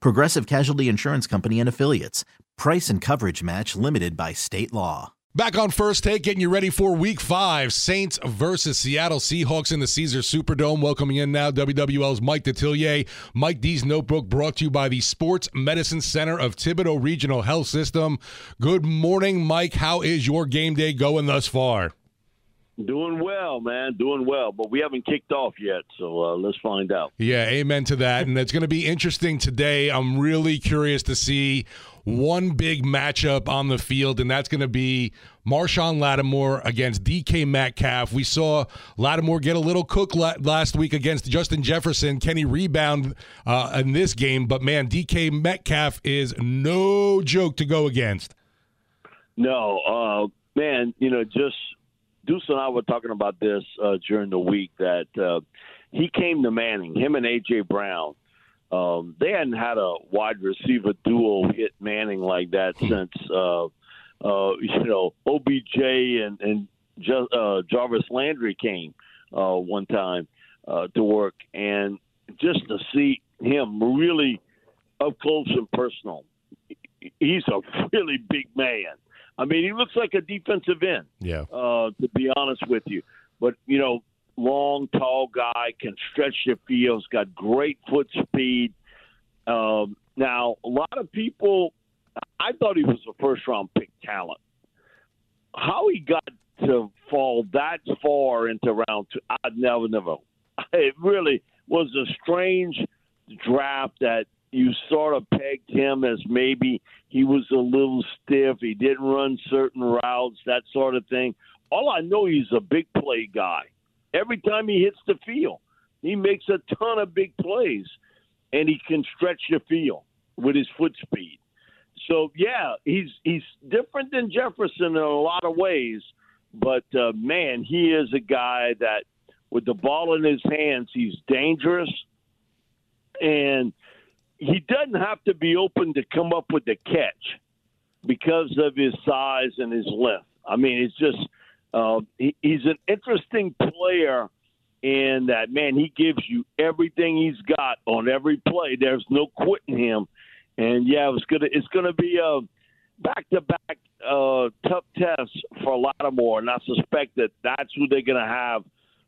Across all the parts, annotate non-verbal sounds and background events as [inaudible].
Progressive Casualty Insurance Company and Affiliates. Price and coverage match limited by state law. Back on first take, getting you ready for week five Saints versus Seattle Seahawks in the Caesars Superdome. Welcoming in now WWL's Mike Detillier. Mike D's Notebook brought to you by the Sports Medicine Center of Thibodaux Regional Health System. Good morning, Mike. How is your game day going thus far? Doing well, man. Doing well, but we haven't kicked off yet, so uh, let's find out. Yeah, amen to that. And it's going to be interesting today. I'm really curious to see one big matchup on the field, and that's going to be Marshon Lattimore against DK Metcalf. We saw Lattimore get a little cook last week against Justin Jefferson. Can he rebound uh, in this game? But man, DK Metcalf is no joke to go against. No, uh, man, you know, just Deuce and I were talking about this uh, during the week that uh, he came to Manning, him and AJ Brown. Um, they hadn't had a wide receiver duo hit Manning like that hmm. since uh, uh, [laughs] you know OBJ and and just, uh, Jarvis Landry came uh, one time uh, to work, and just to see him really up close and personal, he's a [laughs] really big man. I mean, he looks like a defensive end. Yeah. Uh, to be honest with you, but you know, long, tall guy can stretch the field. Got great foot speed. Um, now, a lot of people, I thought he was a first round pick talent. How he got to fall that far into round two, I never, never. [laughs] It really was a strange draft that you sort of pegged him as maybe he was a little stiff. He didn't run certain routes, that sort of thing. All I know, he's a big play guy. Every time he hits the field, he makes a ton of big plays, and he can stretch the field with his foot speed. So yeah, he's he's different than Jefferson in a lot of ways, but uh, man, he is a guy that with the ball in his hands, he's dangerous, and he doesn't have to be open to come up with the catch because of his size and his length. I mean, it's just uh, he, he's an interesting player in that man. He gives you everything he's got on every play. There's no quitting him, and yeah, it's gonna it's gonna be a back to back tough test for Lattimore, and I suspect that that's who they're gonna have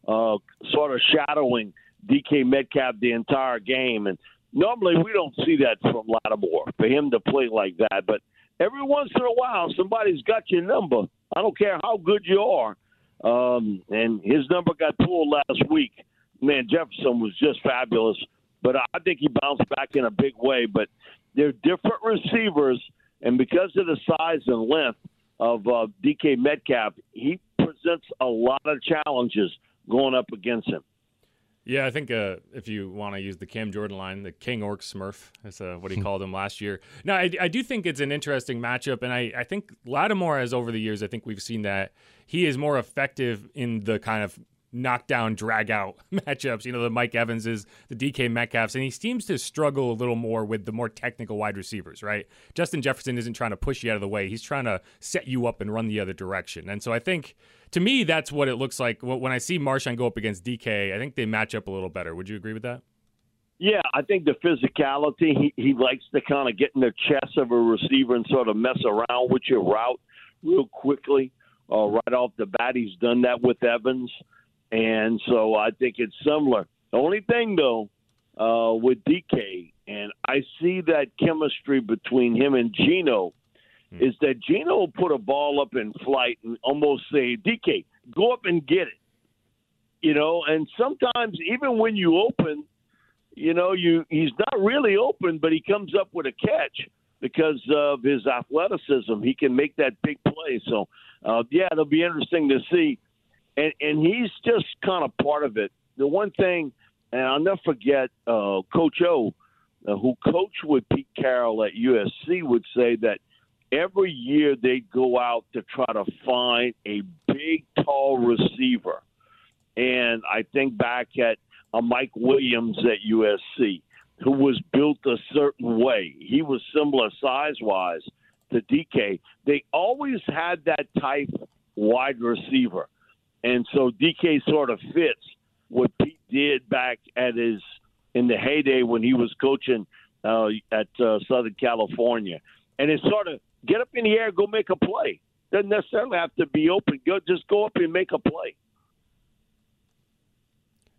uh, sort of shadowing DK Metcalf the entire game, and normally we don't see that from Lattimore for him to play like that. But every once in a while, somebody's got your number. I don't care how good you are. Um, and his number got pulled last week. Man, Jefferson was just fabulous. But I think he bounced back in a big way. But they're different receivers, and because of the size and length of uh, DK Metcalf, he presents a lot of challenges going up against him. Yeah, I think uh, if you want to use the Cam Jordan line, the King Orc Smurf is uh, what he called him last year. No, I, I, do think it's an interesting matchup, and I, I think Lattimore has over the years. I think we've seen that he is more effective in the kind of knockdown, drag out [laughs] matchups. You know, the Mike Evanses, the DK Metcalfs, and he seems to struggle a little more with the more technical wide receivers, right? Justin Jefferson isn't trying to push you out of the way, he's trying to set you up and run the other direction. And so I think, to me, that's what it looks like. When I see Marshon go up against DK, I think they match up a little better. Would you agree with that? Yeah, I think the physicality, he, he likes to kind of get in the chest of a receiver and sort of mess around with your route real quickly. Uh, right off the bat, he's done that with Evans. And so I think it's similar. The only thing, though, uh, with DK, and I see that chemistry between him and Geno hmm. is that Geno will put a ball up in flight and almost say, DK, go up and get it. You know, and sometimes even when you open, you know, you he's not really open, but he comes up with a catch because of his athleticism. He can make that big play. So, uh, yeah, it'll be interesting to see. And and he's just kind of part of it. The one thing, and I'll never forget, uh, Coach O, uh, who coached with Pete Carroll at USC, would say that every year they'd go out to try to find a big, tall receiver. And I think back at a Mike Williams at USC, who was built a certain way. He was similar size wise to DK. They always had that type wide receiver. And so DK sort of fits what Pete did back at his in the heyday when he was coaching uh, at uh, Southern California. And it sort of get up in the air, go make a play. Doesn't necessarily have to be open. Go just go up and make a play.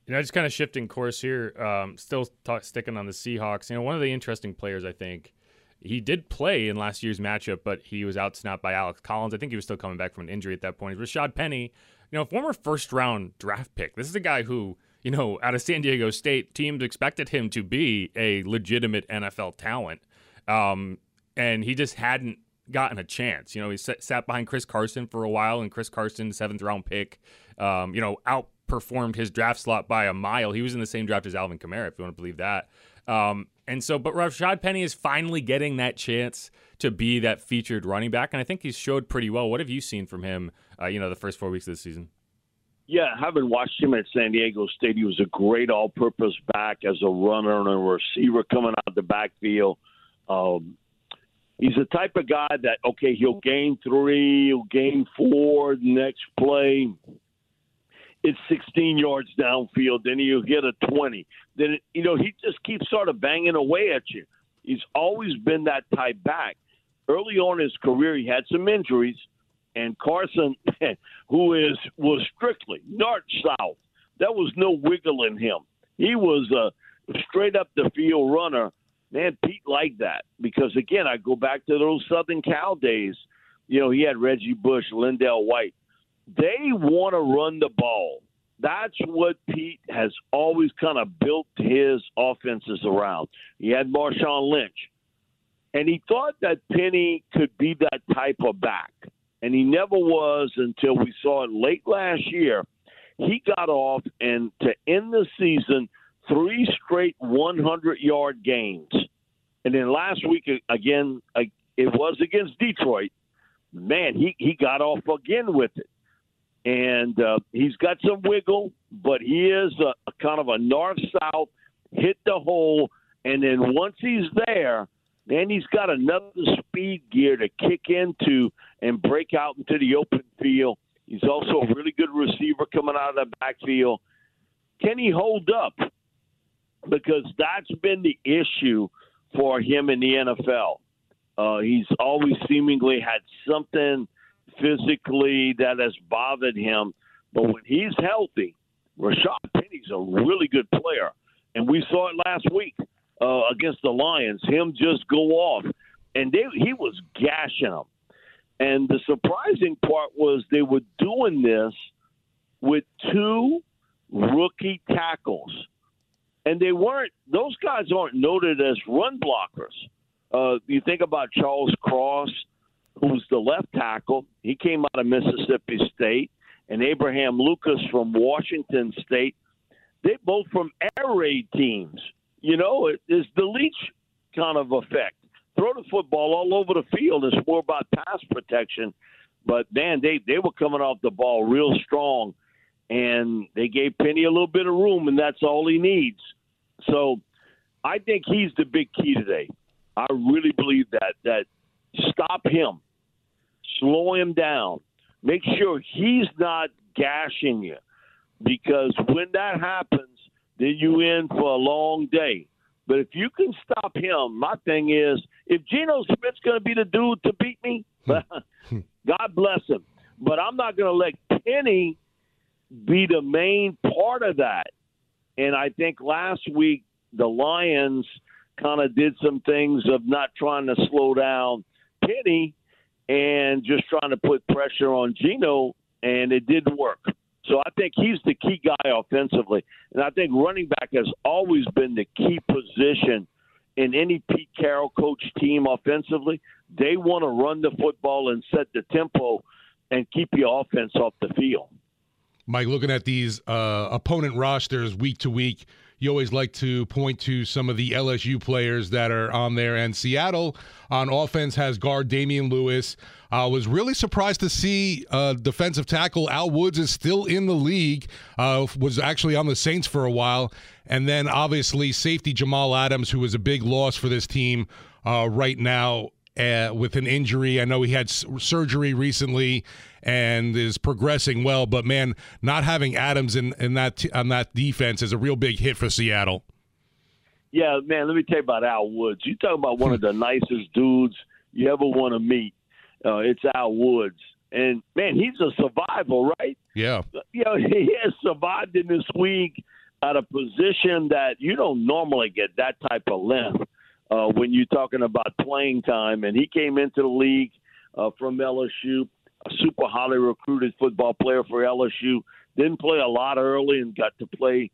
You know, just kind of shifting course here. Um, still talk, sticking on the Seahawks. You know, one of the interesting players, I think, he did play in last year's matchup, but he was outsnapped by Alex Collins. I think he was still coming back from an injury at that point. Rashaad Penny, you know, former first round draft pick. This is a guy who, you know, out of San Diego State, teams expected him to be a legitimate NFL talent. Um, and he just hadn't gotten a chance. You know, he sat behind Chris Carson for a while, and Chris Carson, seventh round pick, um, you know, outperformed his draft slot by a mile. He was in the same draft as Alvin Kamara, if you want to believe that. Um, and so, but Rashaad Penny is finally getting that chance to be that featured running back, and I think he's showed pretty well. What have you seen from him? Uh, you know, the first four weeks of the season. Yeah, having watched him at San Diego State, he was a great all-purpose back as a runner and a receiver coming out the backfield. Um, he's the type of guy that okay, he'll gain three, he'll gain four, next play it's 16 yards downfield, then he'll get a 20. Then you know he just keeps sort of banging away at you. He's always been that type back. Early on in his career, he had some injuries, and Carson, [laughs] who is was strictly north south, there was no wiggle in him. He was a straight up the field runner man, Pete liked that because again, I go back to those Southern Cal days. You know, he had Reggie Bush, LenDale White. They want to run the ball. That's what Pete has always kind of built his offenses around. He had Marshawn Lynch, and he thought that Penny could be that type of back, and he never was until we saw it late last year. He got off, and to end the season – three straight 100 yard games. And then last week, again, it was against Detroit. Man, he, he got off again with it. And uh, he's got some wiggle, but he is a, a kind of a north south, hit the hole. And then once he's there, then he's got another speed gear to kick into and break out into the open field. He's also a really good receiver coming out of the backfield. Can he hold up? because that's been the issue for him in the NFL. Uh, he's always seemingly had something physically that has bothered him. But when he's healthy, Rashaad Penny's a really good player. And we saw it last week uh, against the Lions, him just go off. And they, he was gashing them. And the surprising part was they were doing this with two rookie tackles and they weren't; those guys aren't noted as run blockers. Uh, you think about Charles Cross, who's the left tackle. He came out of Mississippi State, and Abraham Lucas from Washington State. They both from air raid teams. You know, it is the Leach kind of effect. Throw the football all over the field. It's more about pass protection. But man, they they were coming off the ball real strong and they gave Penny a little bit of room, and that's all he needs. So I think he's the big key today. I really believe that that stop him, slow him down, make sure he's not gashing you, because when that happens, then you in for a long day. But if you can stop him, my thing is, if Geno Smith's going to be the dude to beat me, [laughs] God bless him. But I'm not going to let Penny be the main part of that. And I think last week the Lions kind of did some things of not trying to slow down Penny. and just trying to put pressure on Geno, and it didn't work. So I think he's the key guy offensively, and I think running back has always been the key position in any Pete Carroll coach team offensively. They want to run the football and set the tempo and keep your offense off the field. Mike, looking at these uh, opponent rosters week to week, you always like to point to some of the LSU players that are on there. And Seattle on offense has guard Damien Lewis. I uh, was really surprised to see uh, defensive tackle Al Woods is still in the league. Uh, was actually on the Saints for a while, and then obviously safety Jamal Adams, who was a big loss for this team uh, right now uh, with an injury. I know he had surgery recently and is progressing well, but man, not having Adams in, in that on that defense is a real big hit for Seattle. Yeah, man, let me tell you about Al Woods. You talk about one of the nicest dudes you ever want to meet. Uh, it's Al Woods. And man, he's a survivor, right? Yeah. You know, [laughs] he has survived in this league at a position that you don't normally get that type of length uh, when you're talking about playing time. And he came into the league uh, from LSU, a super highly recruited football player for LSU. Didn't play a lot early and got to play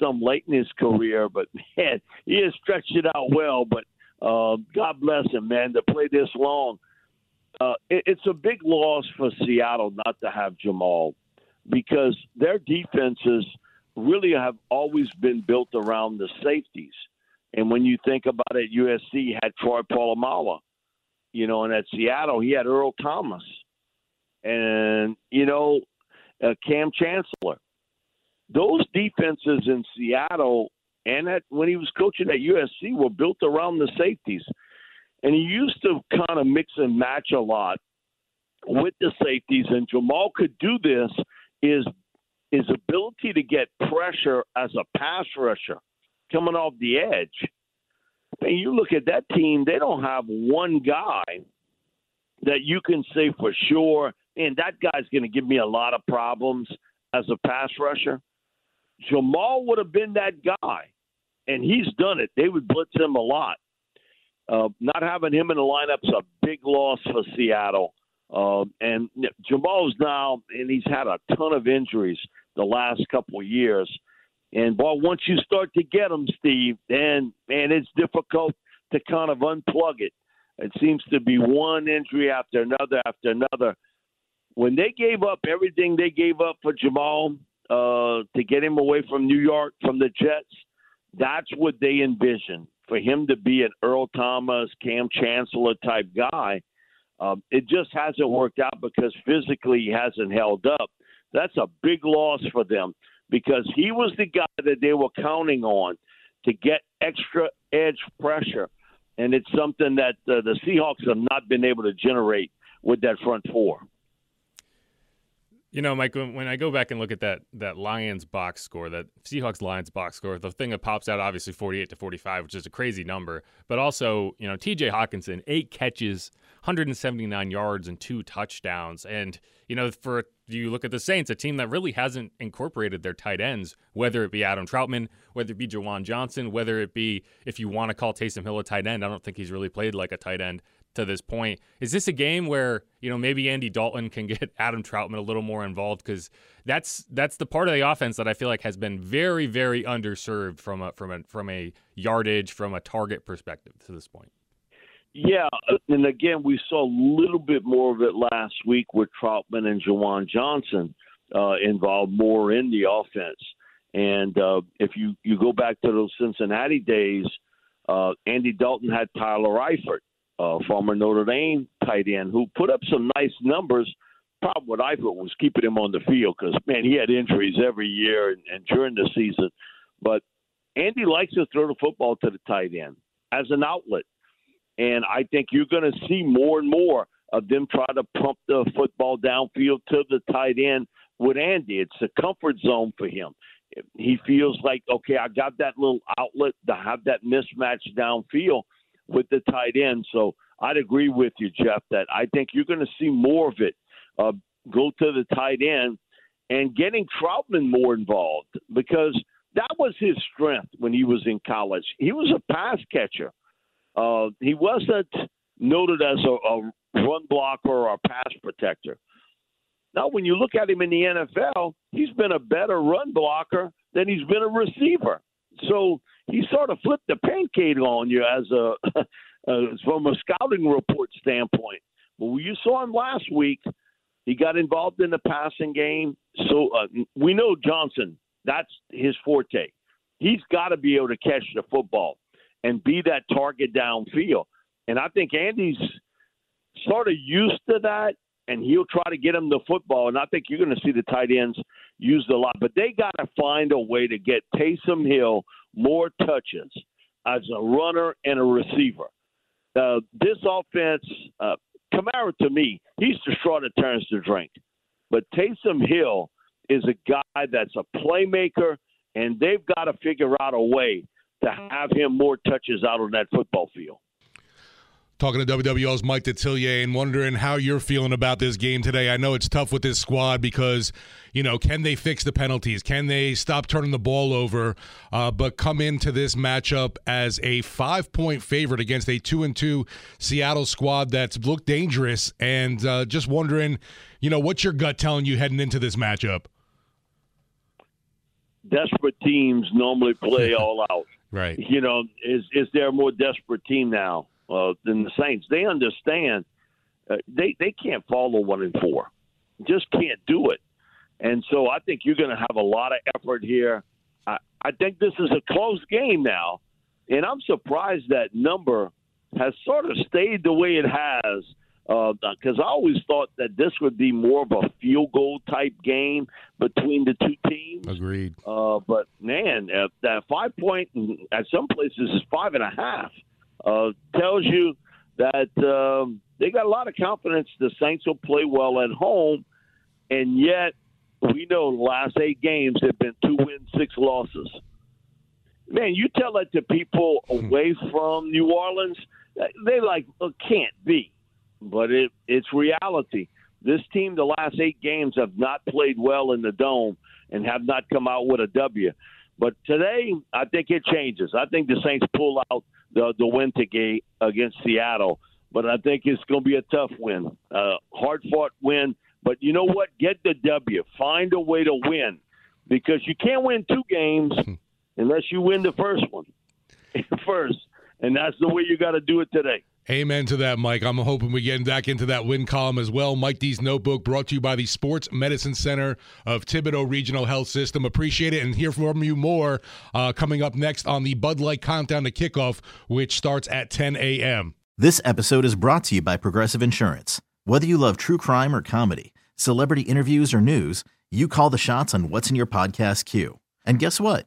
some late in his career, but [laughs] man, he has stretched it out well. But uh, God bless him, man, to play this long. Uh, it, it's a big loss for Seattle not to have Jamal because their defenses really have always been built around the safeties. And when you think about it, USC had Troy Polamalu, you know, and at Seattle he had Earl Thomas, and you know, uh, Kam Chancellor. Those defenses in Seattle and at, when he was coaching at USC were built around the safeties, and he used to kind of mix and match a lot with the safeties. And Jamal could do this. Is his ability to get pressure as a pass rusher coming off the edge. And you look at that team, they don't have one guy that you can say for sure, and that guy's going to give me a lot of problems as a pass rusher. Jamal would have been that guy, and he's done it. They would blitz him a lot. Uh, not having him in the lineup's a big loss for Seattle. Uh, and Jamal's now, and he's had a ton of injuries the last couple of years. And boy, once you start to get them, Steve, then man, it's difficult to kind of unplug it. It seems to be one injury after another after another. When they gave up everything they gave up for Jamal uh, to get him away from New York from the Jets, that's what they envisioned for him to be an Earl Thomas, Kam Chancellor type guy. Um, it just hasn't worked out because physically he hasn't held up. That's a big loss for them because he was the guy that they were counting on to get extra edge pressure. And it's something that uh, the Seahawks have not been able to generate with that front four. You know, Mike, when I go back and look at that that Lions box score, that Seahawks Lions box score, the thing that pops out obviously 48 to 45, which is a crazy number, but also, you know, TJ Hockenson, 8 catches, 179 yards and 2 touchdowns. And, you know, for you look at the Saints, a team that really hasn't incorporated their tight ends, whether it be Adam Trautman, whether it be Juwan Johnson, whether it be if you want to call Taysom Hill a tight end, I don't think he's really played like a tight end to this point. Is this a game where you know maybe Andy Dalton can get [laughs] Adam Trautman a little more involved because that's that's the part of the offense that I feel like has been very very underserved from a from a from a yardage from a target perspective to this point. Yeah, and again, we saw a little bit more of it last week with Trautman and Juwan Johnson uh, involved more in the offense. And uh, if you you go back to those Cincinnati days, uh, Andy Dalton had Tyler Eifert uh, former Notre Dame tight end, who put up some nice numbers. Problem with Eifert was keeping him on the field because man, he had injuries every year and, and during the season. But Andy likes to throw the football to the tight end as an outlet, and I think you're going to see more and more of them try to pump the football downfield to the tight end with Andy. It's a comfort zone for him. He feels like okay, I got that little outlet to have that mismatch downfield with the tight end. So I'd agree with you, Jeff, that I think you're going to see more of it. Uh, go to the tight end and getting Trautman more involved because that was his strength when he was in college. He was a pass catcher. Uh, he wasn't noted as a, a run blocker or a pass protector. Now, when you look at him in the NFL, he's been a better run blocker than he's been a receiver. So he sort of flipped the pancake on you as a [laughs] uh, from a scouting report standpoint. But when you saw him last week, he got involved in the passing game. So uh, we know Johnson, that's his forte. He's got to be able to catch the football and be that target downfield. And I think Andy's sort of used to that, and he'll try to get him the football. And I think you're going to see the tight ends used a lot. But they got to find a way to get Taysom Hill more touches as a runner and a receiver. Uh, this offense, uh, Kamara to me, he's the straw that turns the drink. But Taysom Hill is a guy that's a playmaker, and they've got to figure out a way to have him more touches out on that football field. Talking to WWL's Mike Detillier and wondering how you're feeling about this game today. I know it's tough with this squad because, you know, can they fix the penalties? Can they stop turning the ball over? Uh, but come into this matchup as a five point favorite against a two and two Seattle squad that's looked dangerous. And uh, just wondering, you know, what's your gut telling you heading into this matchup? Desperate teams normally play [laughs] all out. Right. You know, is is there a more desperate team now? Uh, than the Saints. They understand uh, they they can't follow one and four, just can't do it. And so I think you're going to have a lot of effort here. I, I think this is a close game now, and I'm surprised that number has sort of stayed the way it has. Because uh, I always thought that this would be more of a field goal type game between the two teams. Agreed. Uh, but man, uh, that five point at some places is five and a half uh, tells you that um, they got a lot of confidence the Saints will play well at home, and yet we know the last eight games have been two wins, six losses. Man, you tell that to people hmm. away from New Orleans, they like it can't be, but it it's reality. This team, the last eight games, have not played well in the dome and have not come out with a W. But today, I think it changes. I think the Saints pull out the the win today against Seattle. But I think it's going to be a tough win, uh, hard fought win. But you know what? Get the W. Find a way to win because you can't win two games hmm. unless you win the first one [laughs] first, and that's the way you got to do it today. Amen to that, Mike. I'm hoping we get back into that win column as well. Mike D's notebook brought to you by the Sports Medicine Center of Thibodaux Regional Health System. Appreciate it and hear from you more uh, coming up next on the Bud Light Countdown to Kickoff, which starts at 10 a.m. This episode is brought to you by Progressive Insurance. Whether you love true crime or comedy, celebrity interviews or news, you call the shots on what's in your podcast queue. And guess what?